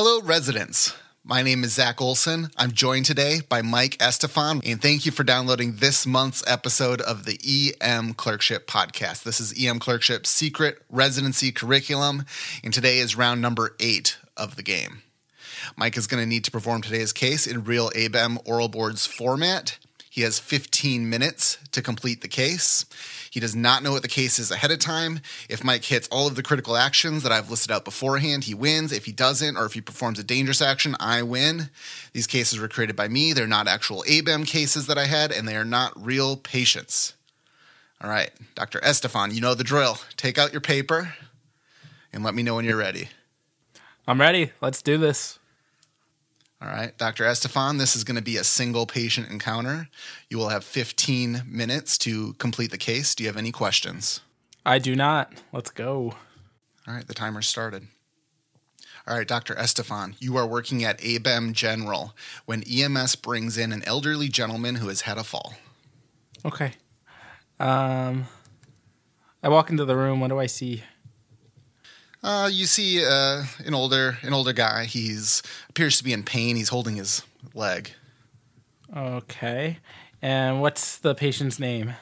Hello, residents. My name is Zack Olson. I'm joined today by Mike Estefan, and thank you for downloading this month's episode of the EM Clerkship Podcast. This is EM Clerkship's secret residency curriculum, and today is round number eight of the game. Mike is going to need to perform today's case in real ABEM oral boards format. He has 15 minutes to complete the case. He does not know what the case is ahead of time. If Mike hits all of the critical actions that I've listed out beforehand, he wins. If he doesn't, or if he performs a dangerous action, I win. These cases were created by me. They're not actual ABEM cases that I had, and they are not real patients. All right, Dr. Estefan, you know the drill. Take out your paper and let me know when you're ready. I'm ready. Let's do this. All right, Dr. Estefan, this is going to be a single patient encounter. You will have 15 minutes to complete the case. Do you have any questions? I do not. Let's go. All right, the timer started. All right, Dr. Estefan, you are working at ABEM General when EMS brings in an elderly gentleman who has had a fall. Okay. Um, I walk into the room. What do I see? Uh, you see uh, an older an older guy. He's appears to be in pain. He's holding his leg. Okay. And what's the patient's name?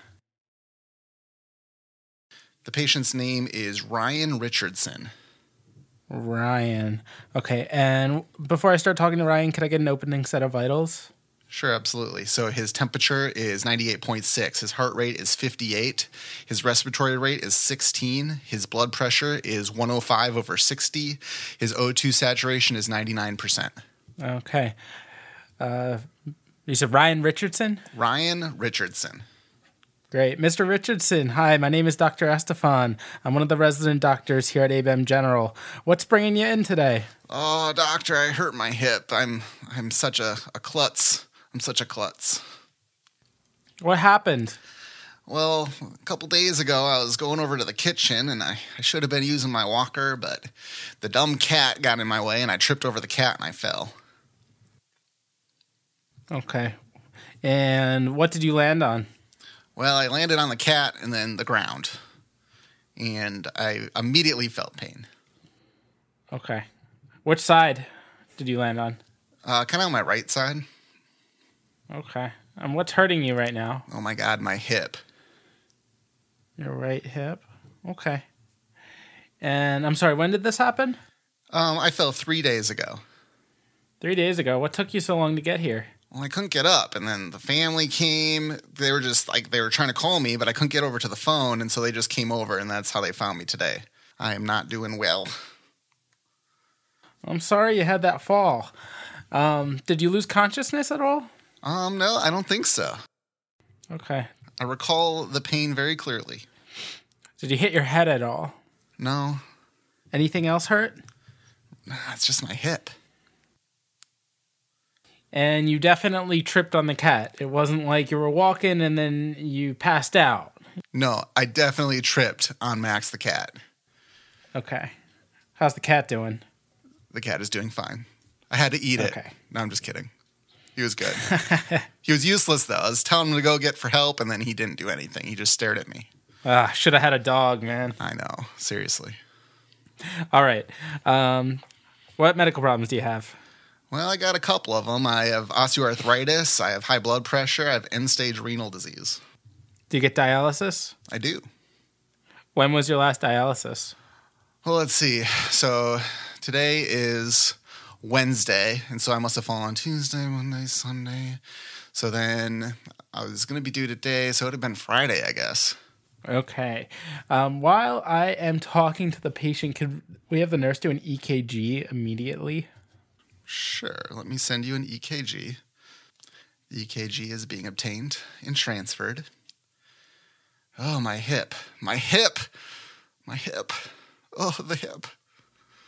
The patient's name is Ryan Richardson. Ryan. Okay. And before I start talking to Ryan, can I get an opening set of vitals? Sure, absolutely. So his temperature is 98.6. His heart rate is 58. His respiratory rate is 16. His blood pressure is 105 over 60. His O2 saturation is 99%. Okay. Uh, you said Ryan Richardson? Ryan Richardson. Great. Mr. Richardson, hi, my name is Dr. Estefan. I'm one of the resident doctors here at ABEM General. What's bringing you in today? Oh, doctor, I hurt my hip. I'm I'm such a, a klutz. I'm such a klutz. What happened? Well, a couple days ago, I was going over to the kitchen and I, I should have been using my walker, but the dumb cat got in my way and I tripped over the cat and I fell. Okay. And what did you land on? Well, I landed on the cat and then the ground. And I immediately felt pain. Okay. Which side did you land on? Uh, kind of on my right side. Okay. And what's hurting you right now? Oh my God, my hip. Your right hip. Okay. And I'm sorry, when did this happen? Um, I fell three days ago. Three days ago. What took you so long to get here? Well, I couldn't get up, and then the family came. They were just like they were trying to call me, but I couldn't get over to the phone, and so they just came over, and that's how they found me today. I am not doing well. I'm sorry you had that fall. Um, did you lose consciousness at all? Um, no, I don't think so. Okay. I recall the pain very clearly. Did you hit your head at all? No, Anything else hurt? Nah, it's just my hip. And you definitely tripped on the cat. It wasn't like you were walking and then you passed out. No, I definitely tripped on Max the cat. Okay. How's the cat doing? The cat is doing fine. I had to eat it. Okay. No, I'm just kidding. He was good. he was useless though. I was telling him to go get for help, and then he didn't do anything. He just stared at me. Ah, should have had a dog, man. I know, seriously. All right. Um, what medical problems do you have? Well, I got a couple of them. I have osteoarthritis. I have high blood pressure. I have end-stage renal disease. Do you get dialysis? I do. When was your last dialysis? Well, let's see. So today is Wednesday, and so I must have fallen on Tuesday, Monday, Sunday. So then I was going to be due today, so it would have been Friday, I guess. Okay. Um, while I am talking to the patient, could we have the nurse do an EKG immediately? Sure. Let me send you an EKG. The EKG is being obtained and transferred. Oh, my hip. My hip. My hip. Oh, the hip.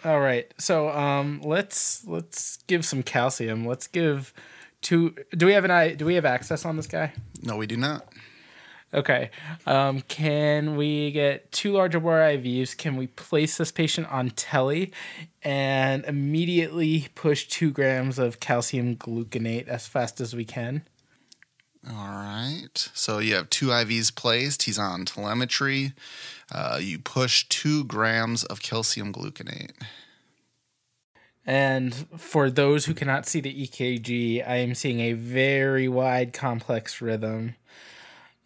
All right. So um, let's let's give some calcium. Let's give two. Do we have an eye? Do we have access on this guy? No, we do not. Okay. Um, can we get two larger bore IVs? Can we place this patient on telly and immediately push two grams of calcium gluconate as fast as we can? All right. So you have two IVs placed. He's on telemetry. Uh, you push two grams of calcium gluconate. And for those who cannot see the EKG, I am seeing a very wide complex rhythm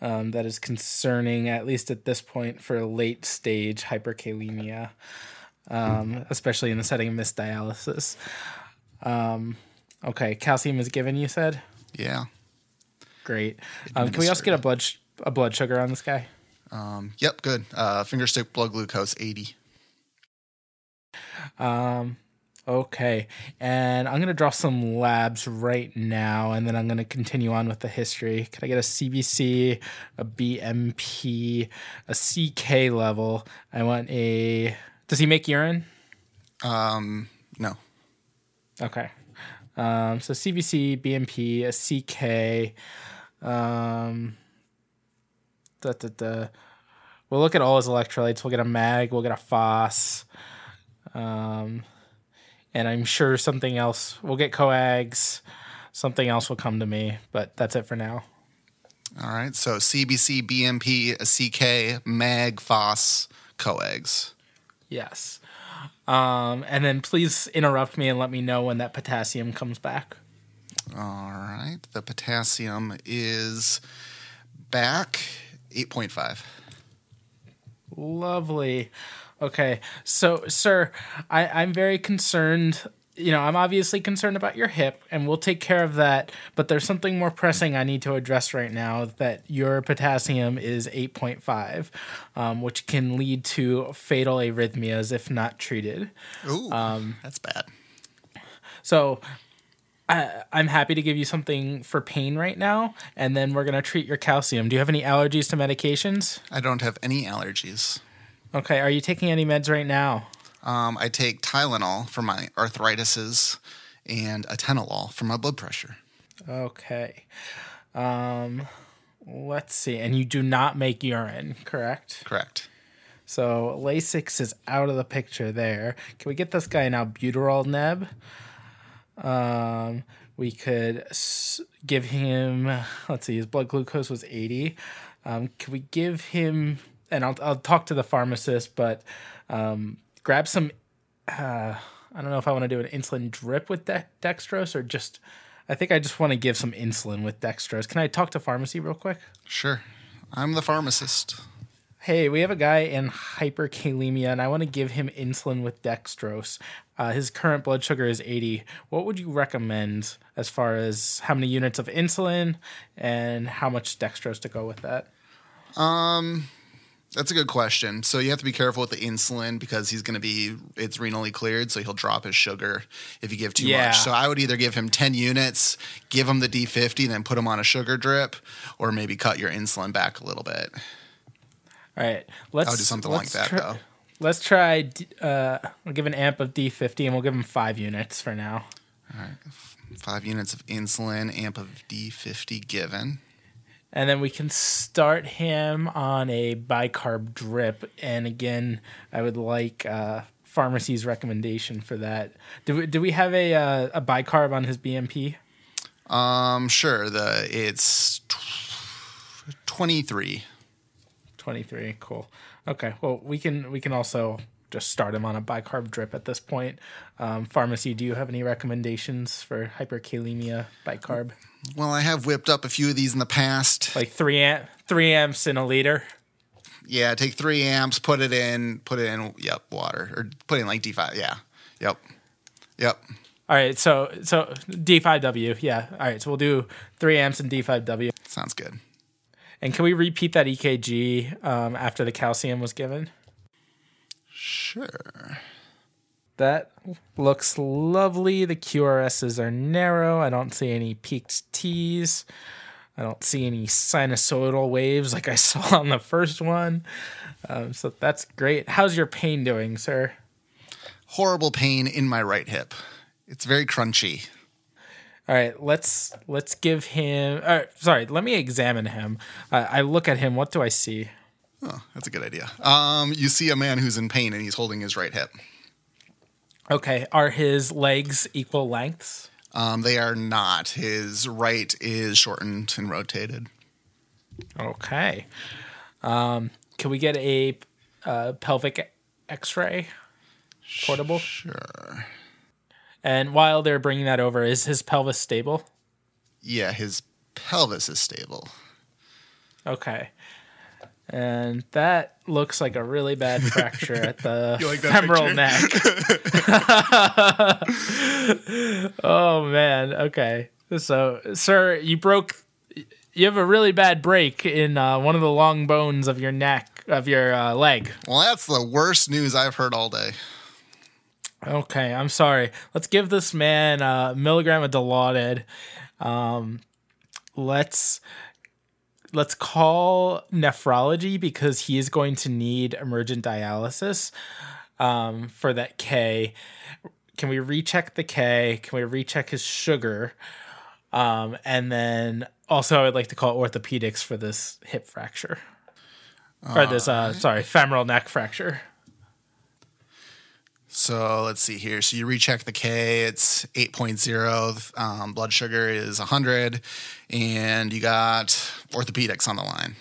um, that is concerning, at least at this point, for late stage hyperkalemia, um, especially in the setting of missed dialysis. Um, okay, calcium is given, you said? Yeah. Great. Um, can we also get a blood, sh- a blood sugar on this guy? Um, yep, good. Uh, finger stick blood glucose 80. Um, okay. And I'm going to draw some labs right now, and then I'm going to continue on with the history. Can I get a CBC, a BMP, a CK level? I want a. Does he make urine? Um, no. Okay. Um, so CBC, BMP, a CK. Um, da, da, da. We'll look at all his electrolytes. We'll get a mag. We'll get a phos. Um, and I'm sure something else. We'll get coags. Something else will come to me, but that's it for now. All right. So CBC, BMP, CK, MAG, phos, coags. Yes. Um, and then please interrupt me and let me know when that potassium comes back. All right. The potassium is back 8.5. Lovely. Okay. So, sir, I, I'm very concerned. You know, I'm obviously concerned about your hip, and we'll take care of that. But there's something more pressing I need to address right now that your potassium is 8.5, um, which can lead to fatal arrhythmias if not treated. Ooh, that's bad. So I, I'm happy to give you something for pain right now, and then we're going to treat your calcium. Do you have any allergies to medications? I don't have any allergies. Okay. Are you taking any meds right now? Um, I take Tylenol for my arthritises and atenolol for my blood pressure. Okay. Um, let's see. And you do not make urine, correct? Correct. So Lasix is out of the picture there. Can we get this guy an albuterol neb? Um, we could give him. Let's see. His blood glucose was eighty. Um, can we give him? And I'll I'll talk to the pharmacist, but um, grab some. Uh, I don't know if I want to do an insulin drip with de- dextrose or just. I think I just want to give some insulin with dextrose. Can I talk to pharmacy real quick? Sure. I'm the pharmacist. Hey, we have a guy in hyperkalemia, and I want to give him insulin with dextrose. Uh, his current blood sugar is 80. What would you recommend as far as how many units of insulin and how much dextrose to go with that? Um, that's a good question. So you have to be careful with the insulin because he's going to be it's renally cleared, so he'll drop his sugar if you give too Yeah. much. So I would either give him 10 units, give him the D50, then put him on a sugar drip, or maybe cut your insulin back a little bit. All right, let's I would do something like let's that try- though. Let's try. d- Uh, we'll give an amp of D50, and we'll give him five units for now. All right, Five units of insulin, amp of D50 given. And then we can start him on a bicarb drip. And again, I would like uh, pharmacy's recommendation for that. Do we, do we have a uh, a bicarb on his BMP? Um, sure. The it's tw- 23. Twenty three. Cool. Okay. Well, we can we can also just start him on a bicarb drip at this point. Um, pharmacy, do you have any recommendations for hyperkalemia bicarb? Well, I have whipped up a few of these in the past. Like three amp, three amps in a liter. Yeah, take three amps, put it in, put it in, yep, water, or put in like D5. Yeah, yep, yep. All right. So so D5W. Yeah. All right. So we'll do three amps and D5W. Sounds good. And can we repeat that EKG um, after the calcium was given? Sure. That looks lovely. The QRSs are narrow. I don't see any peaked T's. I don't see any sinusoidal waves like I saw on the first one. Um, so that's great. How's your pain doing, sir? Horrible pain in my right hip. It's very crunchy. All right, let's let's give him. Uh, sorry, let me examine him. Uh, I look at him. What do I see? Oh, that's a good idea. Um, you see a man who's in pain and he's holding his right hip. Okay, are his legs equal lengths? Um, they are not. His right is shortened and rotated. Okay. Um, can we get a uh, pelvic X-ray portable? Sure. And while they're bringing that over, is his pelvis stable? Yeah, his pelvis is stable. Okay. And that looks like a really bad fracture at the like femoral picture? neck. oh man. Okay. So, sir, you broke. You have a really bad break in uh, one of the long bones of your neck of your uh, leg. Well, that's the worst news I've heard all day. Okay, I'm sorry. Let's give this man a milligram of Dilaudid. Um, let's let's call nephrology because he is going to need emergent dialysis um, for that K. Can we recheck the K? Can we recheck his sugar? Um, and then also, I'd like to call orthopedics for this hip fracture or this uh, sorry femoral neck fracture. So let's see here. So you recheck the K, it's 8.0. Um, blood sugar is 100. And you got orthopedics on the line.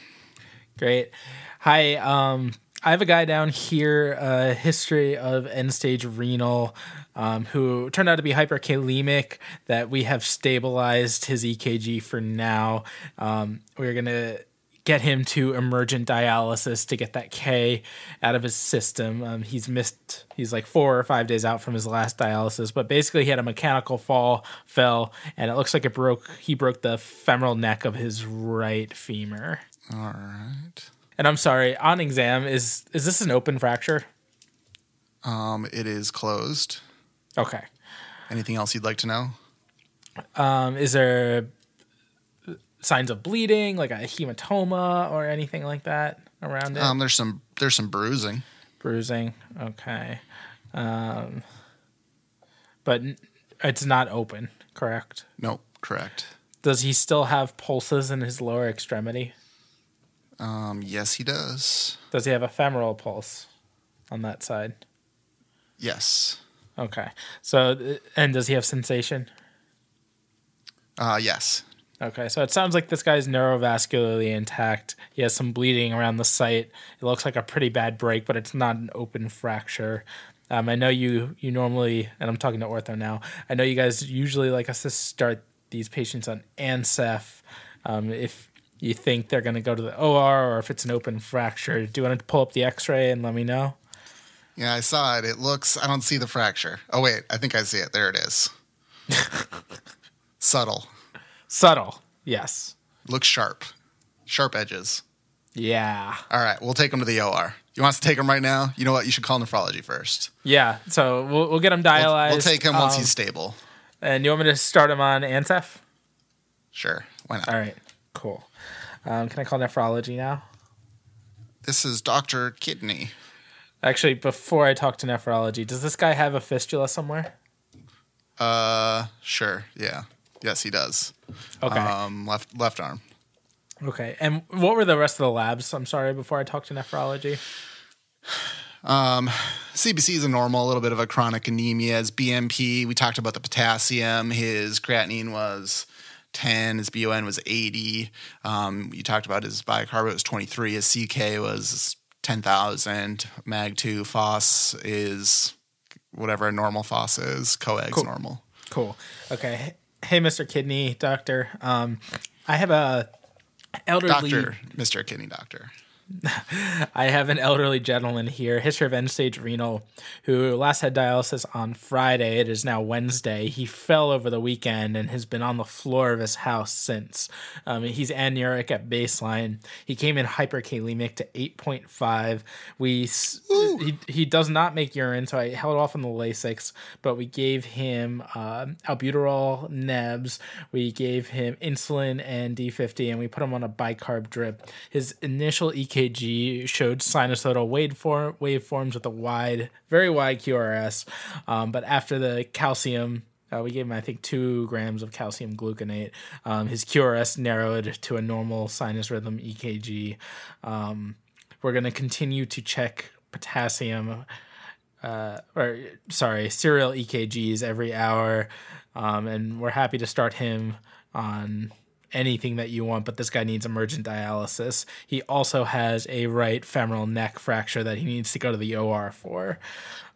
Great. Hi. Um, I have a guy down here, a history of end stage renal, um, who turned out to be hyperkalemic. That we have stabilized his EKG for now. Um, we're gonna get him to emergent dialysis to get that K out of his system. Um, he's missed. He's like four or five days out from his last dialysis, but basically he had a mechanical fall, fell, and it looks like it broke. He broke the femoral neck of his right femur. All right. And I'm sorry, on exam, is is this an open fracture? Um, it is closed. Okay. Anything else you'd like to know? Um, is there signs of bleeding, like a hematoma or anything like that around it? Um, there's some there's some bruising. Bruising. Okay. Um, but it's not open, correct? Nope, correct. Does he still have pulses in his lower extremity? Um, yes, he does. Does he have a femoral pulse on that side? Yes. Okay. So, and does he have sensation? Uh, yes. Okay, so it sounds like this guy's neurovascularly intact. He has some bleeding around the site. It looks like a pretty bad break, but it's not an open fracture. Um, I know you you normally, and I'm talking to ortho now. I know you guys usually like us to start these patients on Ancef. Um, if you think they're going to go to the OR or if it's an open fracture, do you want to pull up the X-ray and let me know? Yeah, I saw it. It looks. I don't see the fracture. Oh wait, I think I see it. There it is. Subtle. Subtle, yes, Looks sharp. Sharp edges. yeah. All right, we'll take him to the OR. You want us to take him right now? You know what? You should call nephrology first. Yeah, so we'll, we'll get him We'll, dialyzed. we'll take him once um, he's stable. And you want me to start him on Ancef? Sure. Why not? All right, cool. Um, can I call nephrology now? This is Doctor Kidney. Actually, before I talk to nephrology, does this guy have a fistula somewhere? Uh, sure. Yeah. Yes, he does. Okay. Um, left left arm. okay. And what were the rest of the labs? I'm sorry, before I talk to nephrology. CBC is a normal, a little bit of a chronic anemia. His BMP, we talked about the potassium. His creatinine was 10. His BUN was 80. Um, you talked about his bicarbonate was 23. His CK was 10,000. MAG2 phos is whatever a normal phos is. Coag's Cool. normal. Cool. Okay. Hey, Mr. Kidney Doctor. Um, I have a elderly. Doctor, Mr. Kidney Doctor. I have an elderly gentleman here, history of end stage renal, who last had dialysis on Friday. It is now Wednesday. He fell over the weekend and has been on the floor of his house since. Um, he's anuric at baseline. He came in hyperkalemic to 8.5. We he, he does not make urine, so I held off on the Lasix, but we gave him uh, albuterol nebs. We gave him insulin and D50, and we put him on a bicarb drip. His initial EKG showed sinusoidal waveform, waveforms with a wide, very wide QRS. Um, but after the calcium, uh, we gave him, I think, two grams of calcium gluconate. Um, his QRS narrowed to a normal sinus rhythm EKG. Um, we're going to continue to check potassium uh, or sorry, serial EKGs every hour, um, and we're happy to start him on anything that you want. But this guy needs emergent dialysis. He also has a right femoral neck fracture that he needs to go to the OR for.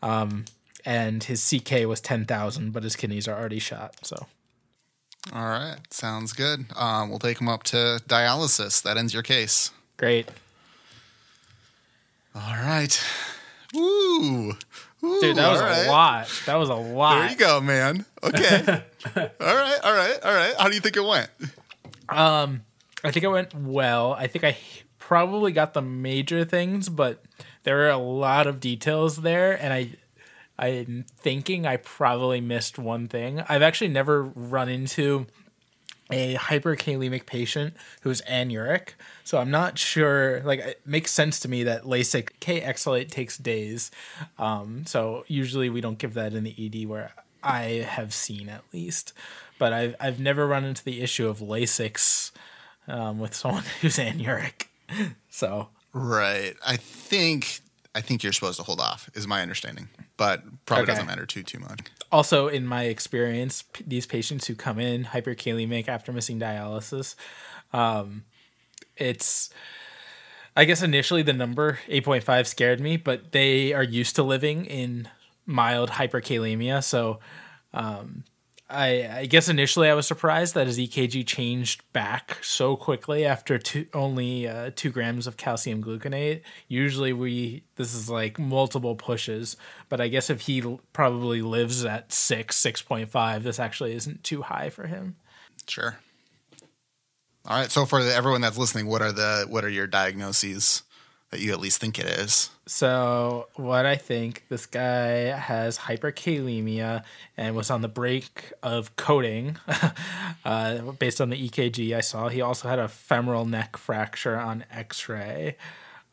Um, and his CK was ten thousand, but his kidneys are already shot. So All right, sounds good. Um, we'll take him up to dialysis. That ends your case. great, All right. Woo. Woo, dude. That was all a lot. That was a lot. There you go, man. Okay. all right, all right, all right. How do you think it went? Um, I think it went well. I think I probably got the major things, but there are a lot of details there, and I, I'm thinking I probably missed one thing. I've actually never run into a hyperkalemic patient who's anuric, so I'm not sure. Like, it makes sense to me that LASIK Kayexalate takes days. Um, so usually we don't give that in the ED where I have seen at least. But I've I've never run into the issue of Lasix um, with someone who's anuric. So Right. I think I think you're supposed to hold off, is my understanding. But probably Okay. doesn't matter too too much. also in my experience, p- these patients who come in hyperkalemic after missing dialysis, um, it's I guess initially the number 8.5 scared me, but they are used to living in mild hyperkalemia, so um, I, I guess initially I was surprised that his EKG changed back so quickly after two, only uh, two grams of calcium gluconate. Usually we this is like multiple pushes, but I guess if he l- probably lives at six six point five, this actually isn't too high for him. Sure. All right. So for everyone that's listening, what are the what are your diagnoses that you at least think it is? So what I think this guy has hyperkalemia and was on the break of coding, uh, based on the EKG I saw. He also had a femoral neck fracture on X-ray.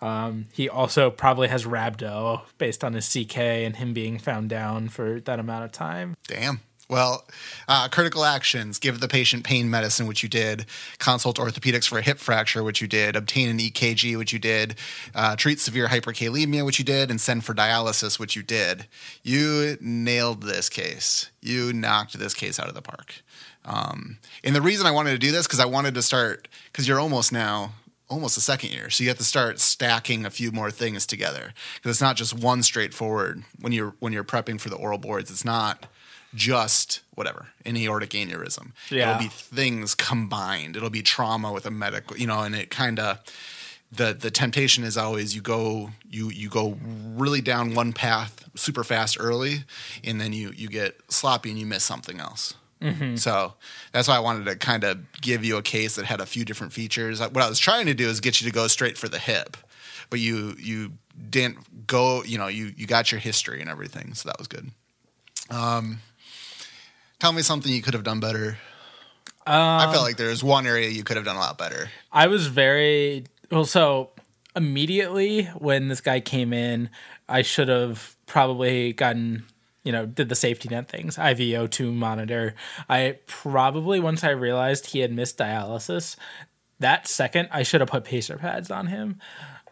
Um, he also probably has rhabdo based on his CK and him being found down for that amount of time. Damn. Well, uh, critical actions: give the patient pain medicine, which you did. Consult orthopedics for a hip fracture, which you did. Obtain an EKG, which you did. Uh, treat severe hyperkalemia, which you did, and send for dialysis, which you did. You nailed this case. You knocked this case out of the park. Um, and the reason I wanted to do this because I wanted to start because you're almost now almost a second year. So you have to start stacking a few more things together because it's not just one straightforward when you're when you're prepping for the oral boards. It's not just whatever an aortic aneurysm. Yeah. It'll be things combined. It'll be trauma with a medical, you know, and it kind of the the temptation is always you go you you go really down one path super fast early, and then you you get sloppy and you miss something else. So that's why I wanted to kind of give you a case that had a few different features. What I was trying to do is get you to go straight for the hip, but you you didn't go. You know, you you got your history and everything, so that was good. Um, tell me something you could have done better. I felt like there's one area you could have done a lot better. I was very well. So immediately when this guy came in, I should have probably gotten, you know, did the safety net things, IVO2 monitor. I probably once I realized he had missed dialysis, that second I should have put pacer pads on him.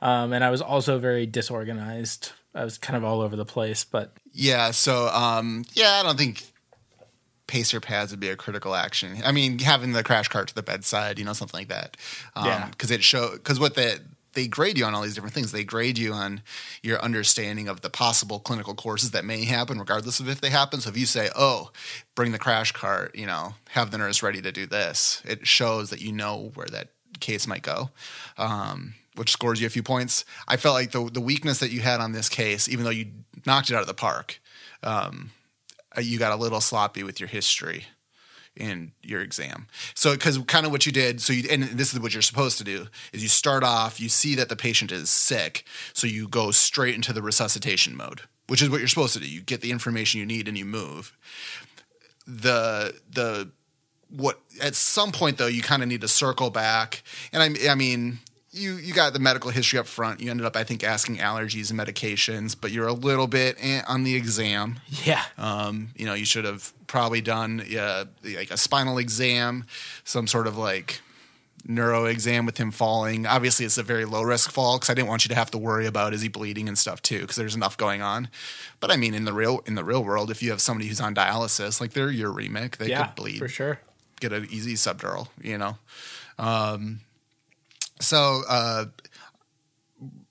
Um, and I was also very disorganized. I was kind of all over the place, but Yeah. So, um, yeah, I don't think pacer pads would be a critical action. I mean, having the crash cart to the bedside, you know, something like that. Um, Yeah. Because it show because what the they grade you on all these different things. They grade you on your understanding of the possible clinical courses that may happen, regardless of if they happen. So if you say, "Oh, bring the crash cart," you know, have the nurse ready to do this, it shows that you know where that case might go. Um, which scores you a few points. I felt like the the weakness that you had on this case, even though you knocked it out of the park, um, Uh, you got a little sloppy with your history in your exam. So, because kind of what you did, so you, and this is what you're supposed to do, is you start off, you see that the patient is sick, so you go straight into the resuscitation mode, which is what you're supposed to do. You get the information you need and you move. The the what at some point though, you kind of need to circle back, and I I mean. You, you got the medical history up front. You ended up, I think, asking allergies and medications, but you're a little bit eh, on the exam. yeah. Um, you know, you should have probably done uh, like a spinal exam, some sort of like neuro exam with him falling. Obviously, it's a very low risk fall because I didn't want you to have to worry about is he bleeding and stuff too because there's enough going on. But I mean, in the real in the real world, if you have somebody who's on dialysis, like they're uremic, they yeah, could bleed for sure. get an easy subdural, you know. Um, so uh,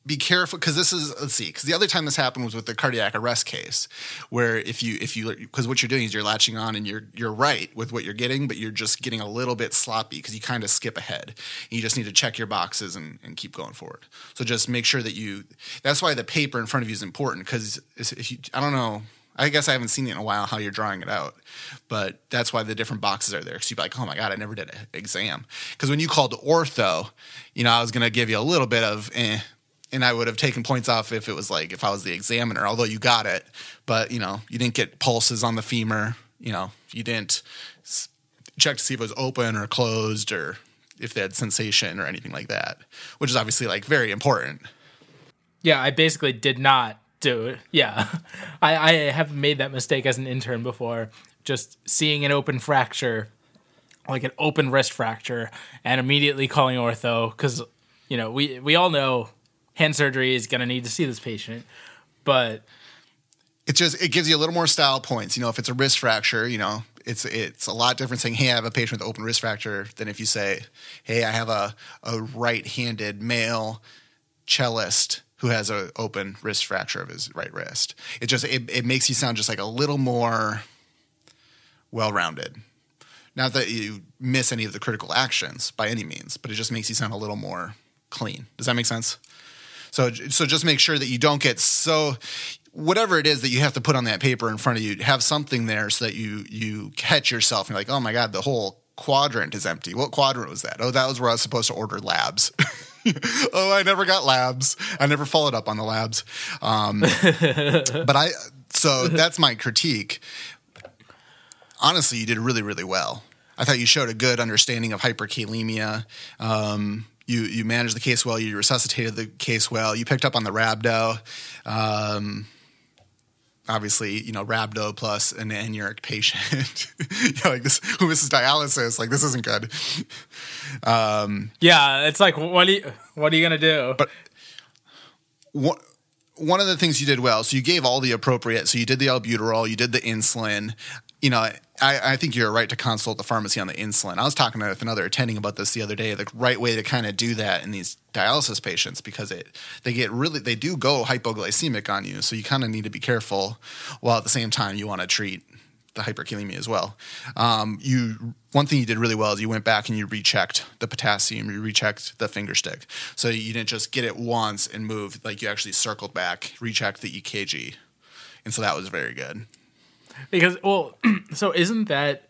be careful because this is let's see because the other time this happened was with the cardiac arrest case where if you if you because what you're doing is you're latching on and you're you're right with what you're getting but you're just getting a little bit sloppy because you kind of skip ahead. And you just need to check your boxes and, and keep going forward. So just make sure that you that's why the paper in front of you is important because if you i don't know I guess I haven't seen it in a while how you're drawing it out, but that's why the different boxes are there. Because you'd be like, oh my God, I never did an exam. Because when you called ortho, you know, I was going to give you a little bit of eh, and I would have taken points off if it was like if I was the examiner, although you got it, but you know, you didn't get pulses on the femur, you know, you didn't check to see if it was open or closed or if they had sensation or anything like that, which is obviously like very important. Yeah, I basically did not it. Yeah. I, I have made that mistake as an intern before, just seeing an open fracture, like an open wrist fracture, and immediately calling ortho because, you know, we, we all know hand surgery is going to need to see this patient, but it just it gives you a little more style points. You know, if it's a wrist fracture, you know, it's it's a lot different saying, "Hey, I have a patient with open wrist fracture," than if you say, "Hey, I have a a right-handed male cellist who has an open wrist fracture of his right wrist." It just it, it makes you sound just like a little more well-rounded. Not that you miss any of the critical actions by any means, but it just makes you sound a little more clean. Does that make sense? So so just make sure that you don't get so whatever it is that you have to put on that paper in front of you, have something there so that you you catch yourself and you're like, oh my god, the whole quadrant is empty. What quadrant was that? Oh, that was where I was supposed to order labs. oh, I never got labs. I never followed up on the labs. Um, but I so that's my critique. Honestly, you did really really well. I thought you showed a good understanding of hyperkalemia. Um, you you managed the case well. You resuscitated the case well. You picked up on the rhabdo. Um, obviously, you know, rhabdo plus an anuric patient, you know, like this who misses dialysis, like this isn't good. Um, yeah, it's like what are you what are you gonna do? But what one of the things you did well, so you gave all the appropriate. So you did the albuterol, you did the insulin you know, I, I, think you're right to consult the pharmacy on the insulin. I was talking with another attending about this the other day. The right way to kind of do that in these dialysis patients because it they get really they do go hypoglycemic on you, so you kind of need to be careful. While at the same time you want to treat the hyperkalemia as well. Um, you one thing you did really well is you went back and you rechecked the potassium, you rechecked the finger stick, so you didn't just get it once and move. Like you actually circled back, rechecked the EKG, and so that was very good because well, so isn't that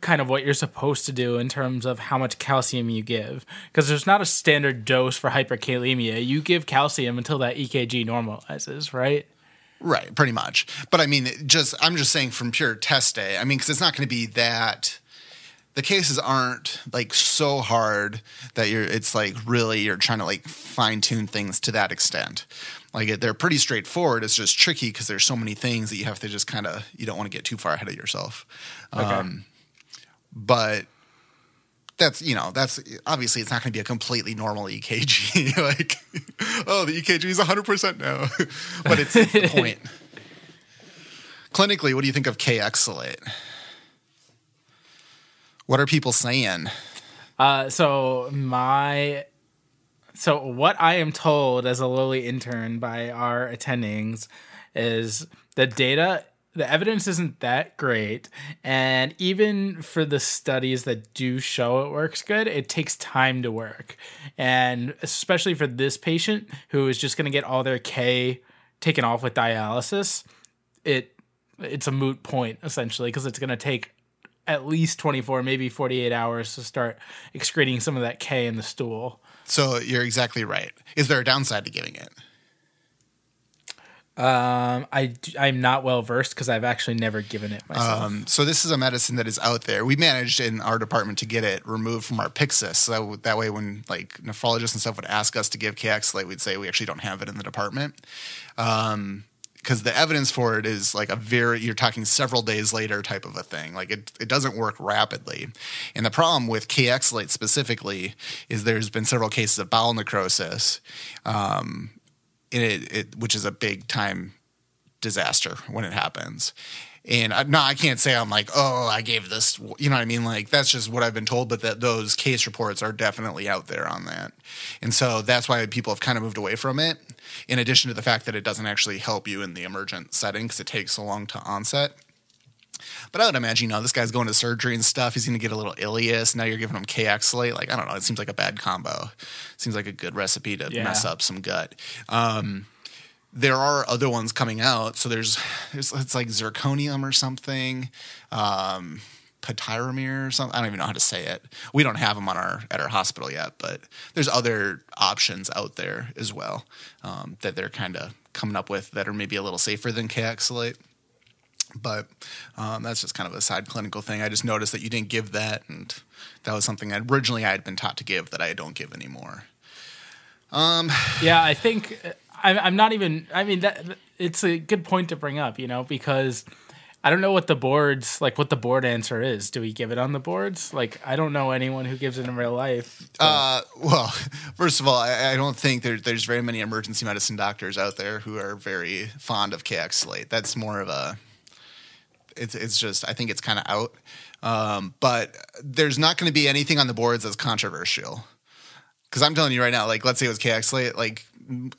kind of what you're supposed to do in terms of how much calcium you give? Because there's not a standard dose for hyperkalemia. You give calcium until that EKG normalizes, right? Right, pretty much. But I mean, just I'm just saying from pure test day. I mean, because it's not going to be that. The cases aren't like so hard that you're. It's like really you're trying to like fine tune things to that extent. Like they're pretty straightforward. It's just tricky because there's so many things that you have to just kind of you don't want to get too far ahead of yourself. Okay. Um, but that's you know that's obviously it's not going to be a completely normal EKG. like oh the EKG is 100 percent now, but it's, it's the point. Clinically, what do you think of Kayexalate? What are people saying? Uh, so my so what I am told as a Lilly intern by our attendings is the data the evidence isn't that great and even for the studies that do show it works good it takes time to work and especially for this patient who is just going to get all their k taken off with dialysis it it's a moot point essentially because it's going to take at least 24 maybe 48 hours to start excreting some of that k in the stool so you're exactly right. Is there a downside to giving it? Um, I I'm not well versed because I've actually never given it myself. Um, so this is a medicine that is out there. We managed in our department to get it removed from our Pyxis. So that, way, when like nephrologists and stuff would ask us to give Kayexalate, we'd say we actually don't have it in the department. Um, because the evidence for it is like a very you're talking several days later type of a thing. Like it, it doesn't work rapidly. And the problem with Kayexalate specifically is there's been several cases of bowel necrosis um, it, it, which is a big time disaster when it happens And I, no, I can't say I'm like, oh, I gave this. You know what I mean? Like that's just what I've been told. But that those case reports are definitely out there on that, and so that's why people have kind of moved away from it. In addition to the fact that it doesn't actually help you in the emergent setting because it takes so long to onset. But I would imagine, you know, this guy's going to surgery and stuff. He's going to get a little ileus. Now you're giving him Kayexalate. Like, I don't know. It seems like a bad combo. Seems like a good recipe to Yeah. mess up some gut. Um, there are other ones coming out. So there's, there's it's like zirconium or something, um, pyramir or something. I don't even know how to say it. We don't have them on our at our hospital yet, but there's other options out there as well um, that they're kind of coming up with that are maybe a little safer than Kayexalate but um, that's just kind of a side clinical thing. I just noticed that you didn't give that, and that was something I originally I had been taught to give that I don't give anymore. Yeah, I think I'm, I'm not even. I mean, that it's a good point to bring up, you know, because I don't know what the boards like. What the board answer is? Do we give it on the boards? Like, I don't know anyone who gives it in real life. Uh, well, first of all, I, I don't think there, there's very many emergency medicine doctors out there who are very fond of KX. That's more of a. It's it's just I think it's kind of out, um, but there's not going to be anything on the boards that's controversial. Because I'm telling you right now, like let's say it was Kayexalate, like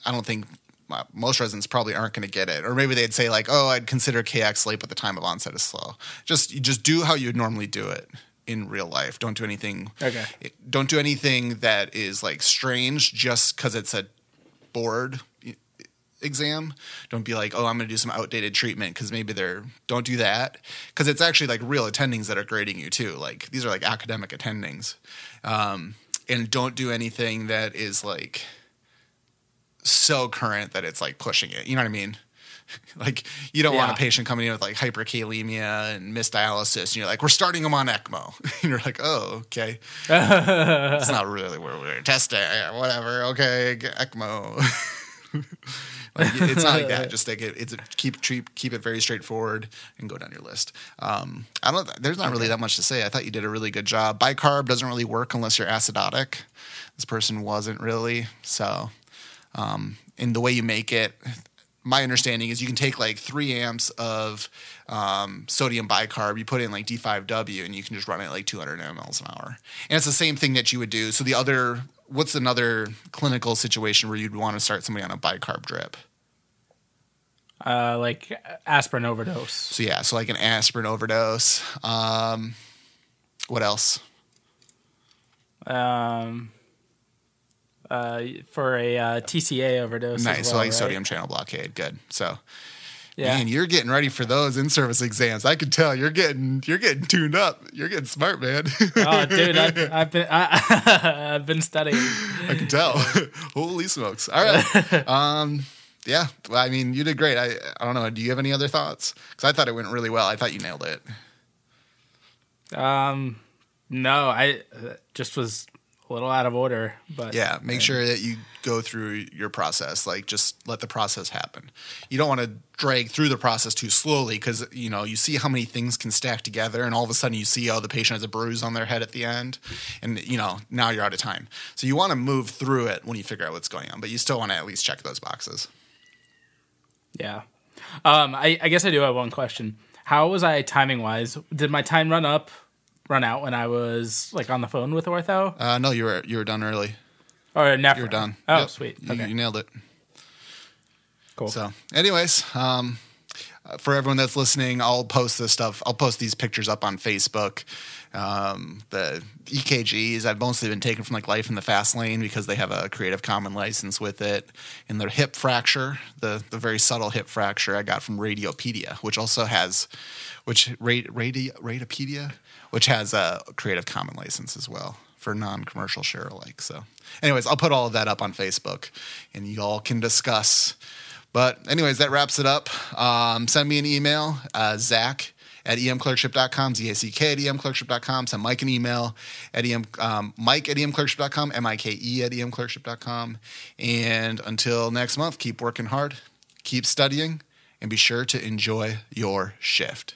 I don't think uh, most residents probably aren't going to get it, or maybe they'd say like, oh, I'd consider Kayexalate, but the time of onset is slow. Just just do how you'd normally do it in real life. Don't do anything. Okay. Don't do anything that is like strange just because it's a board e- exam. Don't be like, oh, I'm going to do some outdated treatment because maybe they're. Don't do that because it's actually like real attendings that are grading you too. Like these are like academic attendings, um, and don't do anything that is like so current that it's like pushing it. You know what I mean? like you don't want a patient coming in with like hyperkalemia and missed dialysis, and you're like, we're starting them on ECMO, and you're like, oh, okay, it's not really where we're testing. Whatever, okay, ECMO. like, it's not like that. Just take it. It's a, keep treat, keep it very straightforward and go down your list. Um, I don't. There's not really that much to say. I thought you did a really good job. Bicarb doesn't really work unless you're acidotic. This person wasn't really so um, in the way you make it. My understanding is you can take like three amps of um, sodium bicarb, you put in like D5W, and you can just run it at like 200 mLs an hour. And it's the same thing that you would do. So the other, what's another clinical situation where you'd want to start somebody on a bicarb drip? Uh, like aspirin overdose. So yeah, so like an aspirin overdose. Um, what else? Um, uh, for a uh, TCA overdose. as Nice. so like right? sodium channel blockade. Good. So Yeah. Man, you're getting ready for those in-service exams. I can tell you're getting you're getting tuned up. You're getting smart, man. oh, dude, I've, I've been I, I've been studying. I can tell. Holy smokes! All right. Um, yeah. Well, I mean, you did great. I I don't know. Do you have any other thoughts? Because I thought it went really well. I thought you nailed it. Um, no, I uh, just was a little out of order, but Yeah. Make sure that you go through your process. Like, just let the process happen. You don't want to drag through the process too slowly because you know you see how many things can stack together, and all of a sudden you see oh the patient has a bruise on their head at the end, and you know now you're out of time. So you want to move through it when you figure out what's going on, but you still want to at least check those boxes. Yeah. Um, I, I guess I do have one question. How was I timing wise? Did my time run up, run out when I was like on the phone with ortho, Uh, no, you were you were done early. or never? You're done. Oh, Yep. sweet. You, Okay, you nailed it. cool. So, anyways, um, for everyone that's listening, I'll post this stuff. I'll post these pictures up on Facebook. Um, the EKGs I've mostly been taken from like Life in the Fast Lane because they have a Creative Common license with it. And the hip fracture, the the very subtle hip fracture, I got from Radiopaedia, which also has, which radi, radi, Radiopaedia, which has a Creative Common license as well for non-commercial share alike. So, anyways, I'll put all of that up on Facebook, and you all can discuss. But anyways, that wraps it up. Um, send me an email, uh, Zack at emclerkship.com, Z-A-C-K at emclerkship.com. Send Mike an email at em, um, Mike at emclerkship.com, M-I-K-E at emclerkship.com. And until next month, keep working hard, keep studying, and be sure to enjoy your shift.